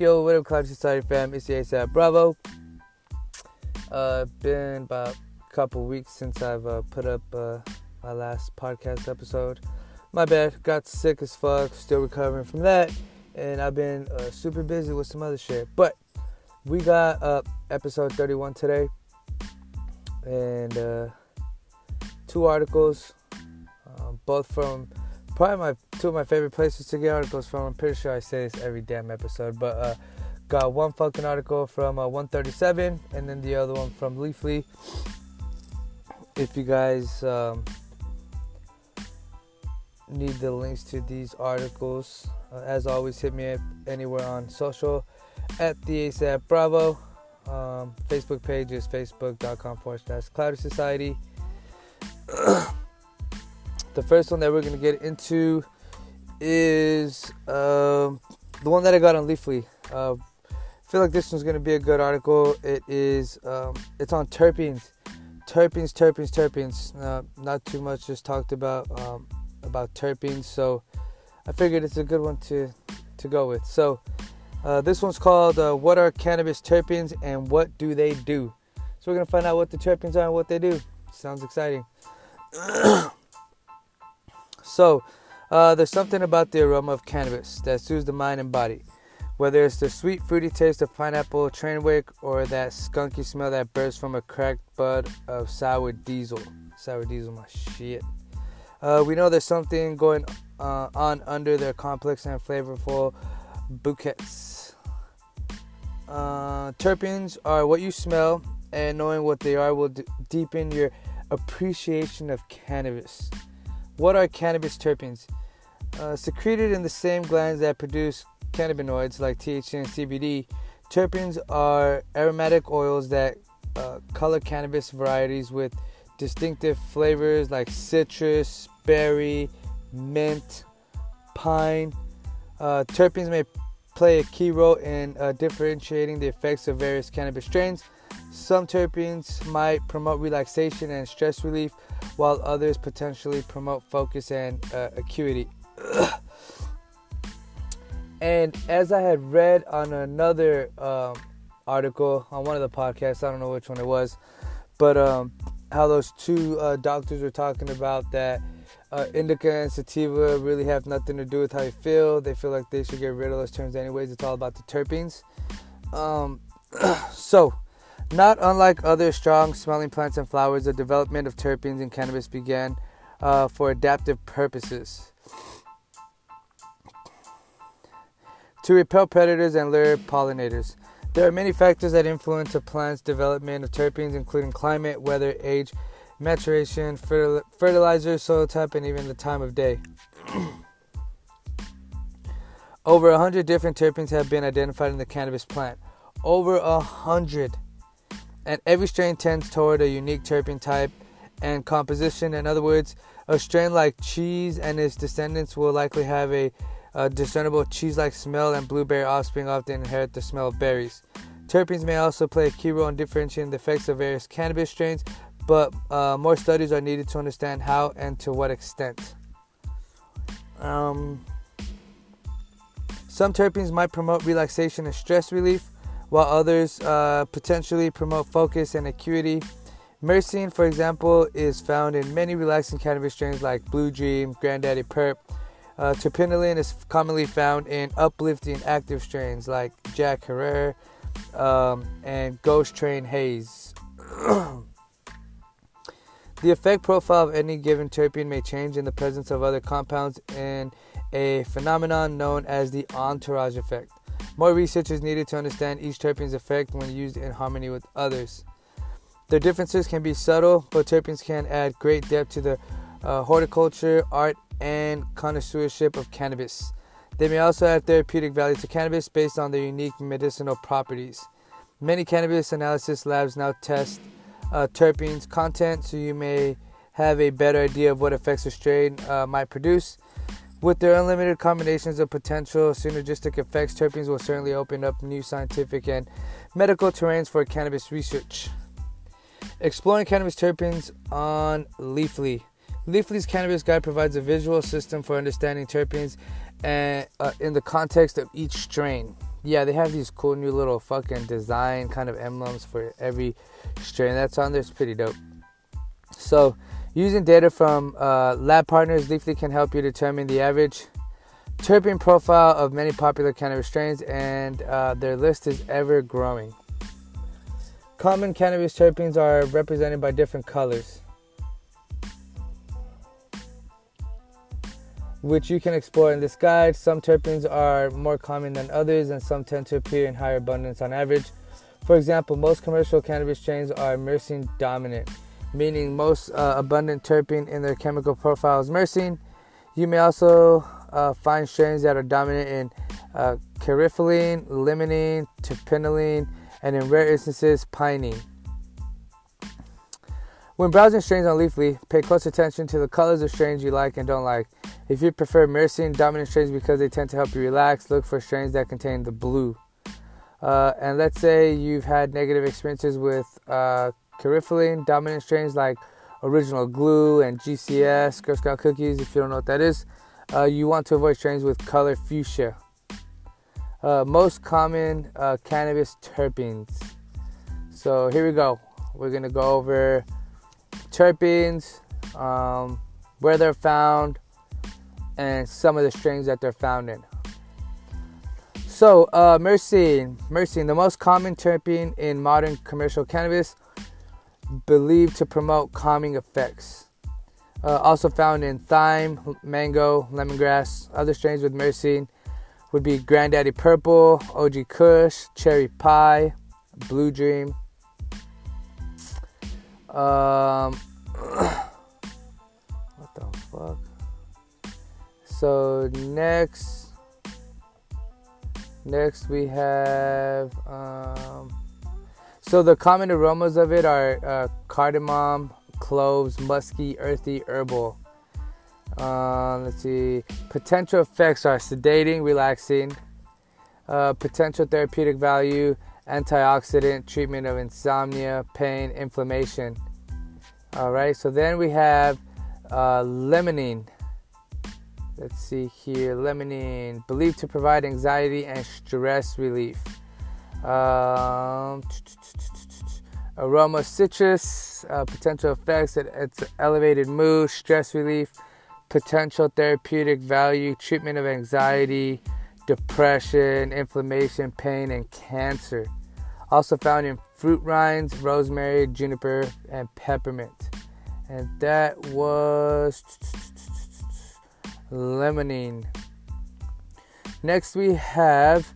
Yo, what up, Cloud Society fam? It's the ASAP Bravo. Uh, been about a couple weeks since I've uh, put up uh, my last podcast episode. My bad, got sick as fuck, still recovering from that, and I've been uh, super busy with some other shit. But we got episode 31 today, and uh, two articles, um, both from probably my two of my favorite places to get articles from. I'm pretty sure I say this every damn episode, but uh, got one fucking article from uh, 137, and then the other one from Leafly. If you guys um, need the links to these articles, uh, as always, hit me up anywhere on social at the ASAP Bravo. Um, Facebook page is facebook.com forward slash Cloudy Society. the first one that we're to get into is um, the one that I got on Leafly. Uh, I feel like this one's to be a good article. It is, um, it's on terpenes. Terpenes, terpenes, terpenes. Uh, not too much just talked about um, about terpenes, so I figured it's a good one to to go with. So uh, this one's called uh, "What Are Cannabis Terpenes and What Do They Do?" So we're gonna find out what the terpenes are and what they do. Sounds exciting. so, uh, there's something about the aroma of cannabis that soothes the mind and body. Whether it's the sweet, fruity taste of pineapple Trainwreck or that skunky smell that bursts from a cracked bud of sour diesel. Sour diesel, my shit. Uh, we know there's something going uh, on under their complex and flavorful bouquets. Uh, terpenes are what you smell, and knowing what they are will d- deepen your appreciation of cannabis. What are cannabis terpenes? Uh, secreted in the same glands that produce cannabinoids like THC and CBD, terpenes are aromatic oils that uh, color cannabis varieties with distinctive flavors like citrus, berry, mint, pine. Uh, terpenes may play a key role in uh, differentiating the effects of various cannabis strains. Some terpenes might promote relaxation and stress relief, while others potentially promote focus and uh, acuity. and as I had read on another um, article on one of the podcasts, I don't know which one it was, but um, how those two uh, doctors were talking about that uh, indica and sativa really have nothing to do with how you feel. They feel like they should get rid of those terms anyways. It's all about the terpenes. Um, so, not unlike other strong smelling plants and flowers, the development of terpenes in cannabis began uh, for adaptive purposes. To repel predators and lure pollinators. There are many factors that influence a plant's development of terpenes, including climate, weather, age, maturation, fertil- fertilizer, soil type, and even the time of day. Over a hundred different terpenes have been identified in the cannabis plant. Over a hundred. And every strain tends toward a unique terpene type and composition. In other words, a strain like cheese and its descendants will likely have a, a discernible cheese like smell, and blueberry offspring often inherit the smell of berries. Terpenes may also play a key role in differentiating the effects of various cannabis strains, but uh, more studies are needed to understand how and to what extent. Um, some terpenes might promote relaxation and stress relief, while others uh, potentially promote focus and acuity. Myrcene, for example, is found in many relaxing cannabis strains like Blue Dream, Granddaddy Purp. Uh, is commonly found in uplifting active strains like Jack Herer um, and Ghost Train Haze. The effect profile of any given terpene may change in the presence of other compounds in a phenomenon known as the entourage effect. More research is needed to understand each terpene's effect when used in harmony with others. Their differences can be subtle, but terpenes can add great depth to the uh, horticulture, art, and connoisseurship of cannabis. They may also add therapeutic value to cannabis based on their unique medicinal properties. Many cannabis analysis labs now test uh, terpenes content so you may have a better idea of what effects a strain uh, might produce. With their unlimited combinations of potential synergistic effects, terpenes will certainly open up new scientific and medical terrains for cannabis research. Exploring cannabis terpenes on Leafly. Leafly's Cannabis Guide provides a visual system for understanding terpenes and, uh, in the context of each strain. yeah, they have these cool new little fucking design kind of emblems for every strain that's on there. It's pretty dope. So, using data from uh, lab partners, Leafly can help you determine the average terpene profile of many popular cannabis strains, and uh, their list is ever growing. Common cannabis terpenes are represented by different colors, which you can explore in this guide. Some terpenes are more common than others, and some tend to appear in higher abundance on average. For example, most commercial cannabis strains are myrcene dominant, meaning most uh, abundant terpene in their chemical profile is myrcene. You may also uh, find strains that are dominant in uh, limonene, terpinolene, and in rare instances, pinene. When browsing strains on Leafly, pay close attention to the colors of strains you like and don't like. If you prefer myrcene dominant strains because they tend to help you relax, look for strains that contain the blue. Uh, and let's say you've had negative experiences with uh, dominant strains like Original Glue and GCS, Girl Scout Cookies, if you don't know what that is. Uh, you want to avoid strains with color fuchsia. Uh, most common uh, cannabis terpenes. So here we go. We're gonna go over terpenes, um, where they're found, and some of the strains that they're found in. So, uh, myrcene, myrcene, the most common terpene in modern commercial cannabis, believed to promote calming effects. Uh, also found in thyme, mango, lemongrass. Other strains with myrcene would be Granddaddy Purple, OG Kush, Cherry Pie, Blue Dream. Um, what the fuck? So next, next we have. Um, so the common aromas of it are uh, cardamom, cloves, musky, earthy, herbal. Uh, let's see. Potential effects are sedating, relaxing. Uh, potential therapeutic value, antioxidant, treatment of insomnia, pain, inflammation. All right. So then we have uh, limonene. Let's see here. Limonene, believed to provide anxiety and stress relief. Um, aroma citrus, uh, potential effects at its elevated mood, stress relief, potential therapeutic value, treatment of anxiety, depression, inflammation, pain, and cancer. Also found in fruit rinds, rosemary, juniper, and peppermint. And that was limonene. Next we have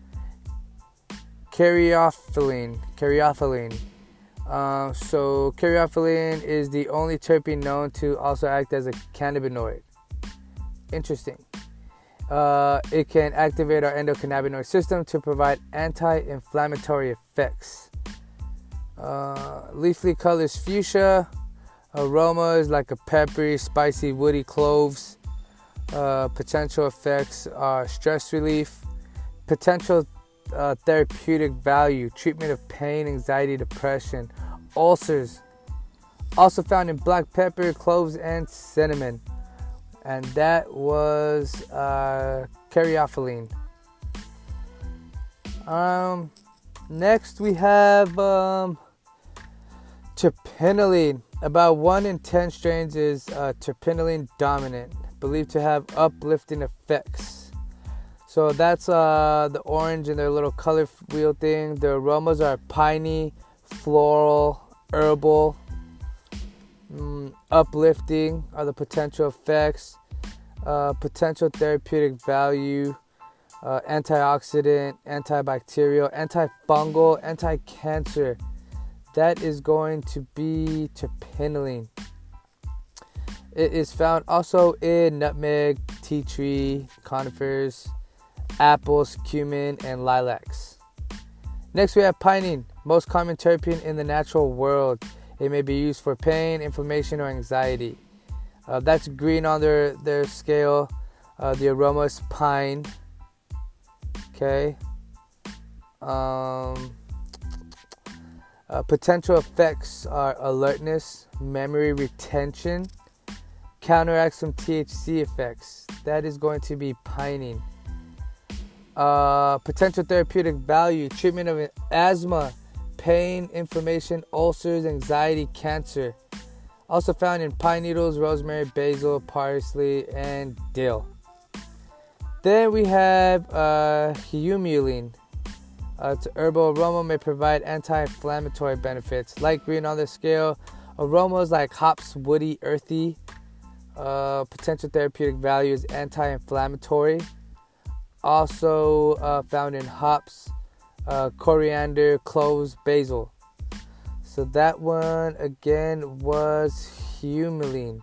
caryophyllene. Caryophyllene. Uh, so caryophyllene is the only terpene known to also act as a cannabinoid. Interesting. Uh, it can activate our endocannabinoid system to provide anti-inflammatory effects. Uh, leafly colors fuchsia. Aroma is like a peppery, spicy, woody cloves. Uh, potential effects are stress relief. Potential uh, therapeutic value, treatment of pain, anxiety, depression, ulcers. Also found in black pepper, cloves, and cinnamon. And that was uh, caryophyllene. Um, next we have um, terpinolene. About 1 in 10 strains is uh, terpinolene dominant, believed to have uplifting effects. So that's uh, the orange and their little color wheel thing. The aromas are piney, floral, herbal, mm, uplifting are the potential effects, uh, potential therapeutic value, uh, antioxidant, antibacterial, antifungal, anti-cancer. That is going to be terpinolene. It is found also in nutmeg, tea tree, conifers, apples, cumin, and lilacs. Next, we have pinene, most common terpene in the natural world. It may be used for pain, inflammation, or anxiety. Uh, that's green on their, their scale. Uh, the aroma is pine. Okay. Um, uh, potential effects are alertness, memory retention, counteract some THC effects. That is going to be pinene. Uh, potential therapeutic value treatment of asthma, pain, inflammation, ulcers, anxiety, cancer. Also found in pine needles, rosemary, basil, parsley, and dill. Then we have uh, humulene. Uh, its herbal aroma may provide anti-inflammatory benefits. Light green on the scale, aromas like hops, woody, earthy. Uh, potential therapeutic value is anti-inflammatory. Also uh, found in hops, uh, coriander, cloves, basil. So that one again was humulene.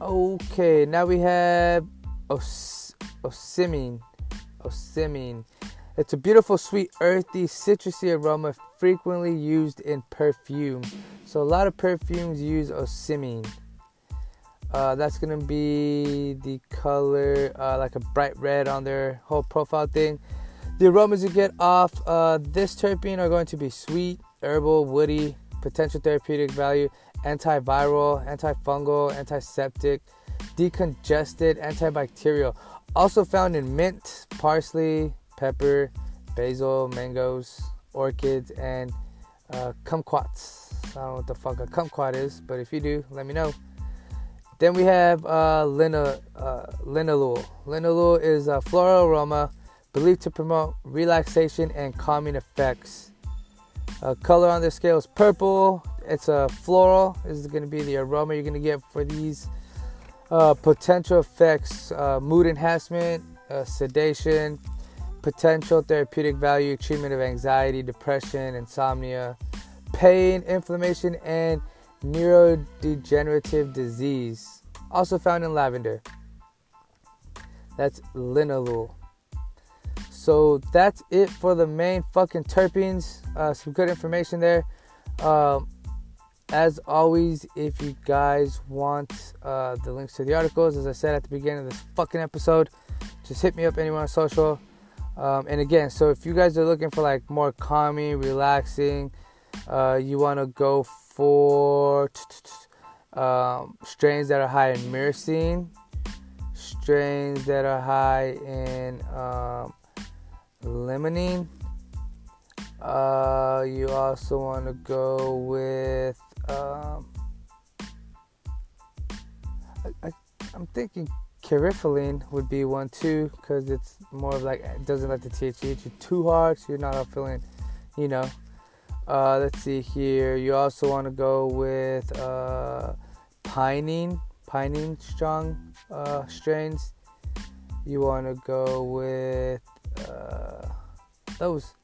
Okay, now we have os- osimine. Ocimene. It's a beautiful, sweet, earthy, citrusy aroma frequently used in perfume. So a lot of perfumes use ocimene. Uh, that's gonna be the color uh, like a bright red on their whole profile thing. The aromas you get off uh, this terpene are going to be sweet, herbal, woody, potential therapeutic value, antiviral, antifungal, antiseptic, decongested, antibacterial. Also found in mint, parsley, pepper, basil, mangoes, orchids, and uh, kumquats. I don't know what the fuck a kumquat is, but if you do, let me know. Then we have uh, lina, uh, linalool. Linalool is a floral aroma believed to promote relaxation and calming effects. Uh, color on the scale is purple. It's a floral. This is going to be the aroma you're going to get for these uh, potential effects: uh, mood enhancement, uh, sedation, potential therapeutic value, treatment of anxiety, depression, insomnia, pain, inflammation, and neurodegenerative disease, also found in lavender. That's linalool. So that's it for the main fucking terpenes. Uh, some good information there. Um, as always, if you guys want uh, the links to the articles, as I said at the beginning of this fucking episode, just hit me up anywhere on social. Um, and again, so if you guys are looking for like more calming, relaxing, uh, you want to go for um, strains that are high in myrcene, strains that are high in um, limonene. Uh, you also want to go with. Um, I'm thinking Caryophyllene would be one too, because it's more of like it doesn't let the THC hit you too hard, so you're not feeling, you know, uh, let's see here. You also want to go with uh, pinene, pinene strong uh, strains. You want to go with uh, those.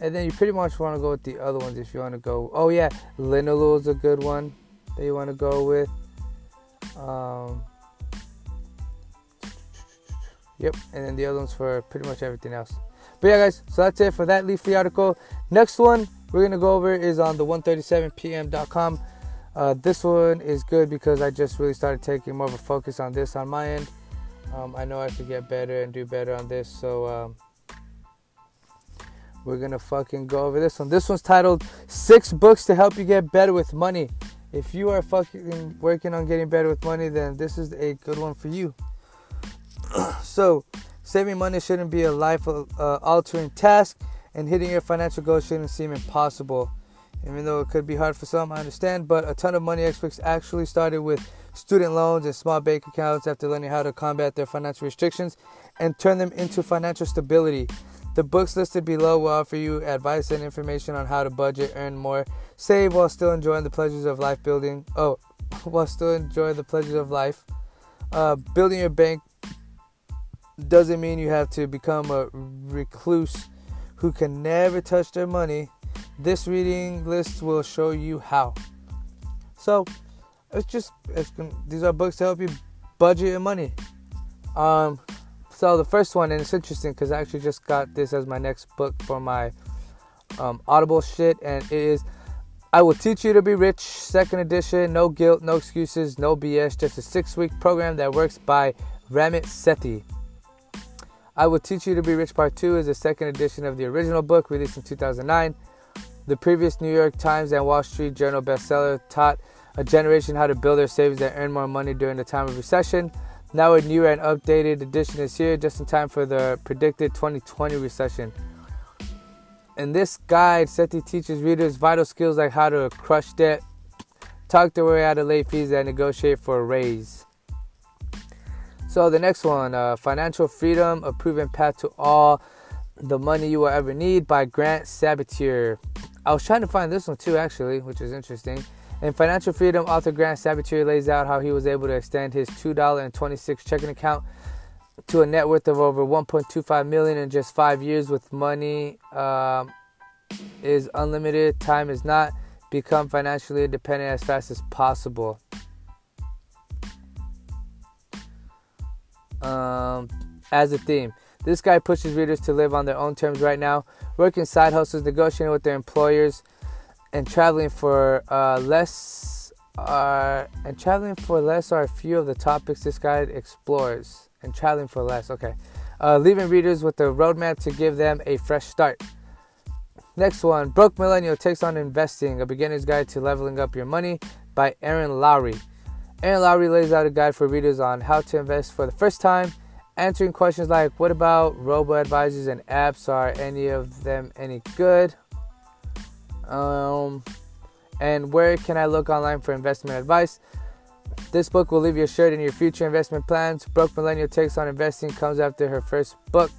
And then you pretty much want to go with the other ones if you want to go. Oh, yeah, linalool is a good one that you want to go with. Um, yep, and then the other ones for pretty much everything else. But yeah, guys, so that's it for that leafly article. Next one we're to go over is on the 137pm.com. Uh, this one is good because I just really started taking more of a focus on this on my end. Um, I know I could get better and do better on this, so um, we're gonna fucking go over this one. This one's titled Six Books to Help You Get Better with Money. If you are fucking working on getting better with money, then this is a good one for you. so, saving money shouldn't be a life uh, altering task and hitting your financial goals shouldn't seem impossible. Even though it could be hard for some, I understand, but a ton of money experts actually started with student loans and small bank accounts after learning how to combat their financial restrictions and turn them into financial stability. The books listed below will offer you advice and information on how to budget, earn more, save while still enjoying the pleasures of life building. Oh, while still enjoy the pleasures of life. Uh, building your bank doesn't mean you have to become a recluse who can never touch their money, this reading list will show you how. So, it's just it's these are books to help you budget your money. Um, so the first one, and it's interesting because I actually just got this as my next book for my um, Audible shit, and it is I Will Teach You to Be Rich, second edition. No guilt, no excuses, no BS. Just a six week program that works by Ramit Sethi. I Will Teach You to Be Rich Part 2 is the second edition of the original book released in 2009. The previous New York Times and Wall Street Journal bestseller taught a generation how to build their savings and earn more money during the time of recession. Now a new and updated edition is here just in time for the predicted 2020 recession. In this guide, Sethi teaches readers vital skills like how to crush debt, talk their way out of late fees, and negotiate for a raise. So the next one, uh, Financial Freedom, a proven path to all the money you will ever need by Grant Sabatier. I was trying to find this one too, actually, which is interesting. In Financial Freedom, author Grant Sabatier lays out how he was able to extend his $2.26 checking account to a net worth of over 1.25 million in just five years with money um, is unlimited time is not become financially independent as fast as possible um, as a theme this guy pushes readers to live on their own terms right now working side hustles negotiating with their employers and traveling for uh, less are and traveling for less are a few of the topics this guide explores and traveling for less. Okay. Uh, leaving readers with a roadmap to give them a fresh start. Next one Broke Millennial takes on investing, a beginner's guide to leveling up your money by Erin Lowry. Erin Lowry lays out a guide for readers on how to invest for the first time, answering questions like what about robo advisors and apps? Are any of them any good? Um, and where can I look online for investment advice? This book will leave you assured in your future investment plans. Broke Millennial Takes on Investing comes after her first book,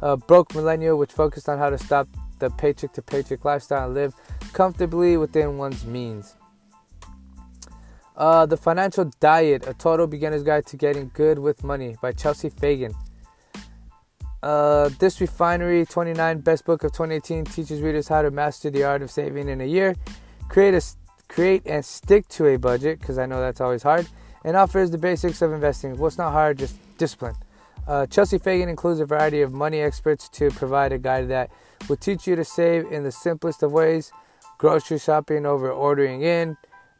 uh, Broke Millennial, which focused on how to stop the paycheck to paycheck lifestyle and live comfortably within one's means. Uh, the Financial Diet, a total beginner's guide to getting good with money by Chelsea Fagan. Uh, this Refinery 29 Best Book of 2018 teaches readers how to master the art of saving in a year, create a create and stick to a budget because I know that's always hard, and offers the basics of investing. What's not hard, just discipline. Uh, Chelsea Fagan includes a variety of money experts to provide a guide that will teach you to save in the simplest of ways grocery shopping over ordering in,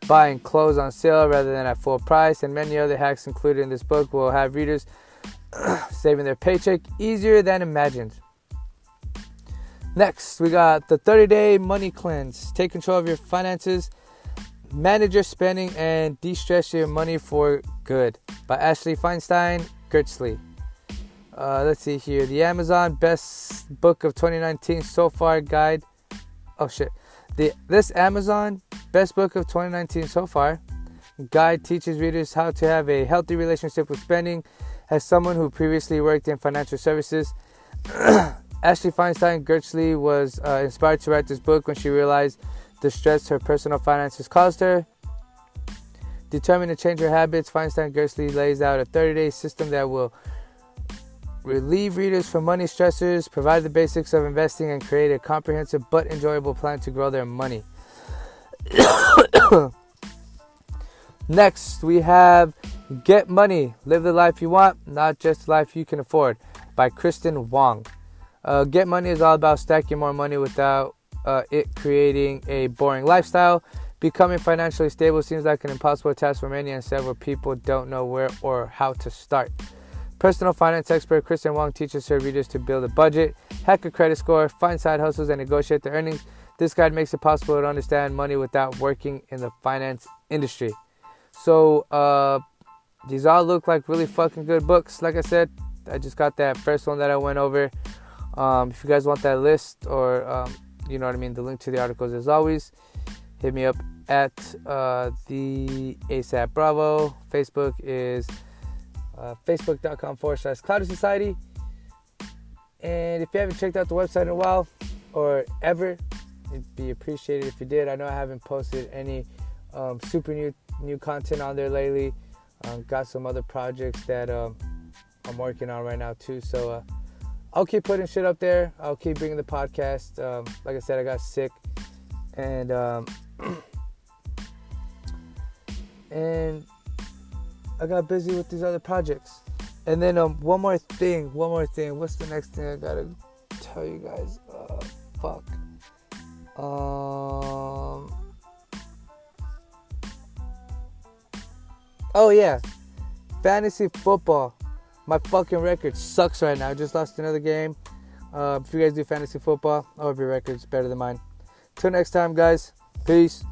buying clothes on sale rather than at full price, and many other hacks included in this book will have readers saving their paycheck easier than imagined. Next, we got the 30 day money cleanse. Take control of your finances Manage Your Spending and De-Stress Your Money for Good by Ashley Feinstein Gerstley. Uh, let's see here. The Amazon Best Book of 2019 So Far Guide. Oh shit. The this Amazon Best Book of 2019 so far guide teaches readers how to have a healthy relationship with spending. As someone who previously worked in financial services, Ashley Feinstein Gerstley was uh, inspired to write this book when she realized the stress her personal finances caused her. Determined to change her habits, Feinstein Gerstley lays out a 30 day system that will relieve readers from money stressors, provide the basics of investing, and create a comprehensive but enjoyable plan to grow their money. Next, we have Get Money Live the Life You Want, Not Just Life You Can Afford by Kristin Wong. Uh, Get Money is all about stacking more money without uh, it creating a boring lifestyle. Becoming financially stable seems like an impossible task for many, and several people don't know where or how to start. Personal finance expert Kristin Wong teaches her readers to build a budget, hack a credit score, find side hustles, and negotiate their earnings. This guide makes it possible to understand money without working in the finance industry. So, uh, these all look like really fucking good books. Like I said, I just got that first one that I went over. Um, if you guys want that list or um, you know what I mean? The link to the articles, as always, hit me up at uh, the ASAP Bravo. Facebook is uh, facebook.com forward slash Cloudy Society. And if you haven't checked out the website in a while or ever, it'd be appreciated if you did. I know I haven't posted any um, super new new content on there lately. Um, got some other projects that um, I'm working on right now too. So uh, I'll keep putting shit up there. I'll keep bringing the podcast. Um, like I said, I got sick, and um, and I got busy with these other projects. And then um, one more thing. One more thing. What's the next thing I gotta tell you guys? Uh, fuck. Um. Oh yeah, fantasy football my fucking record sucks right now. I just lost another game. Uh, if you guys do fantasy football, I hope your record's better than mine. Till next time, guys. Peace.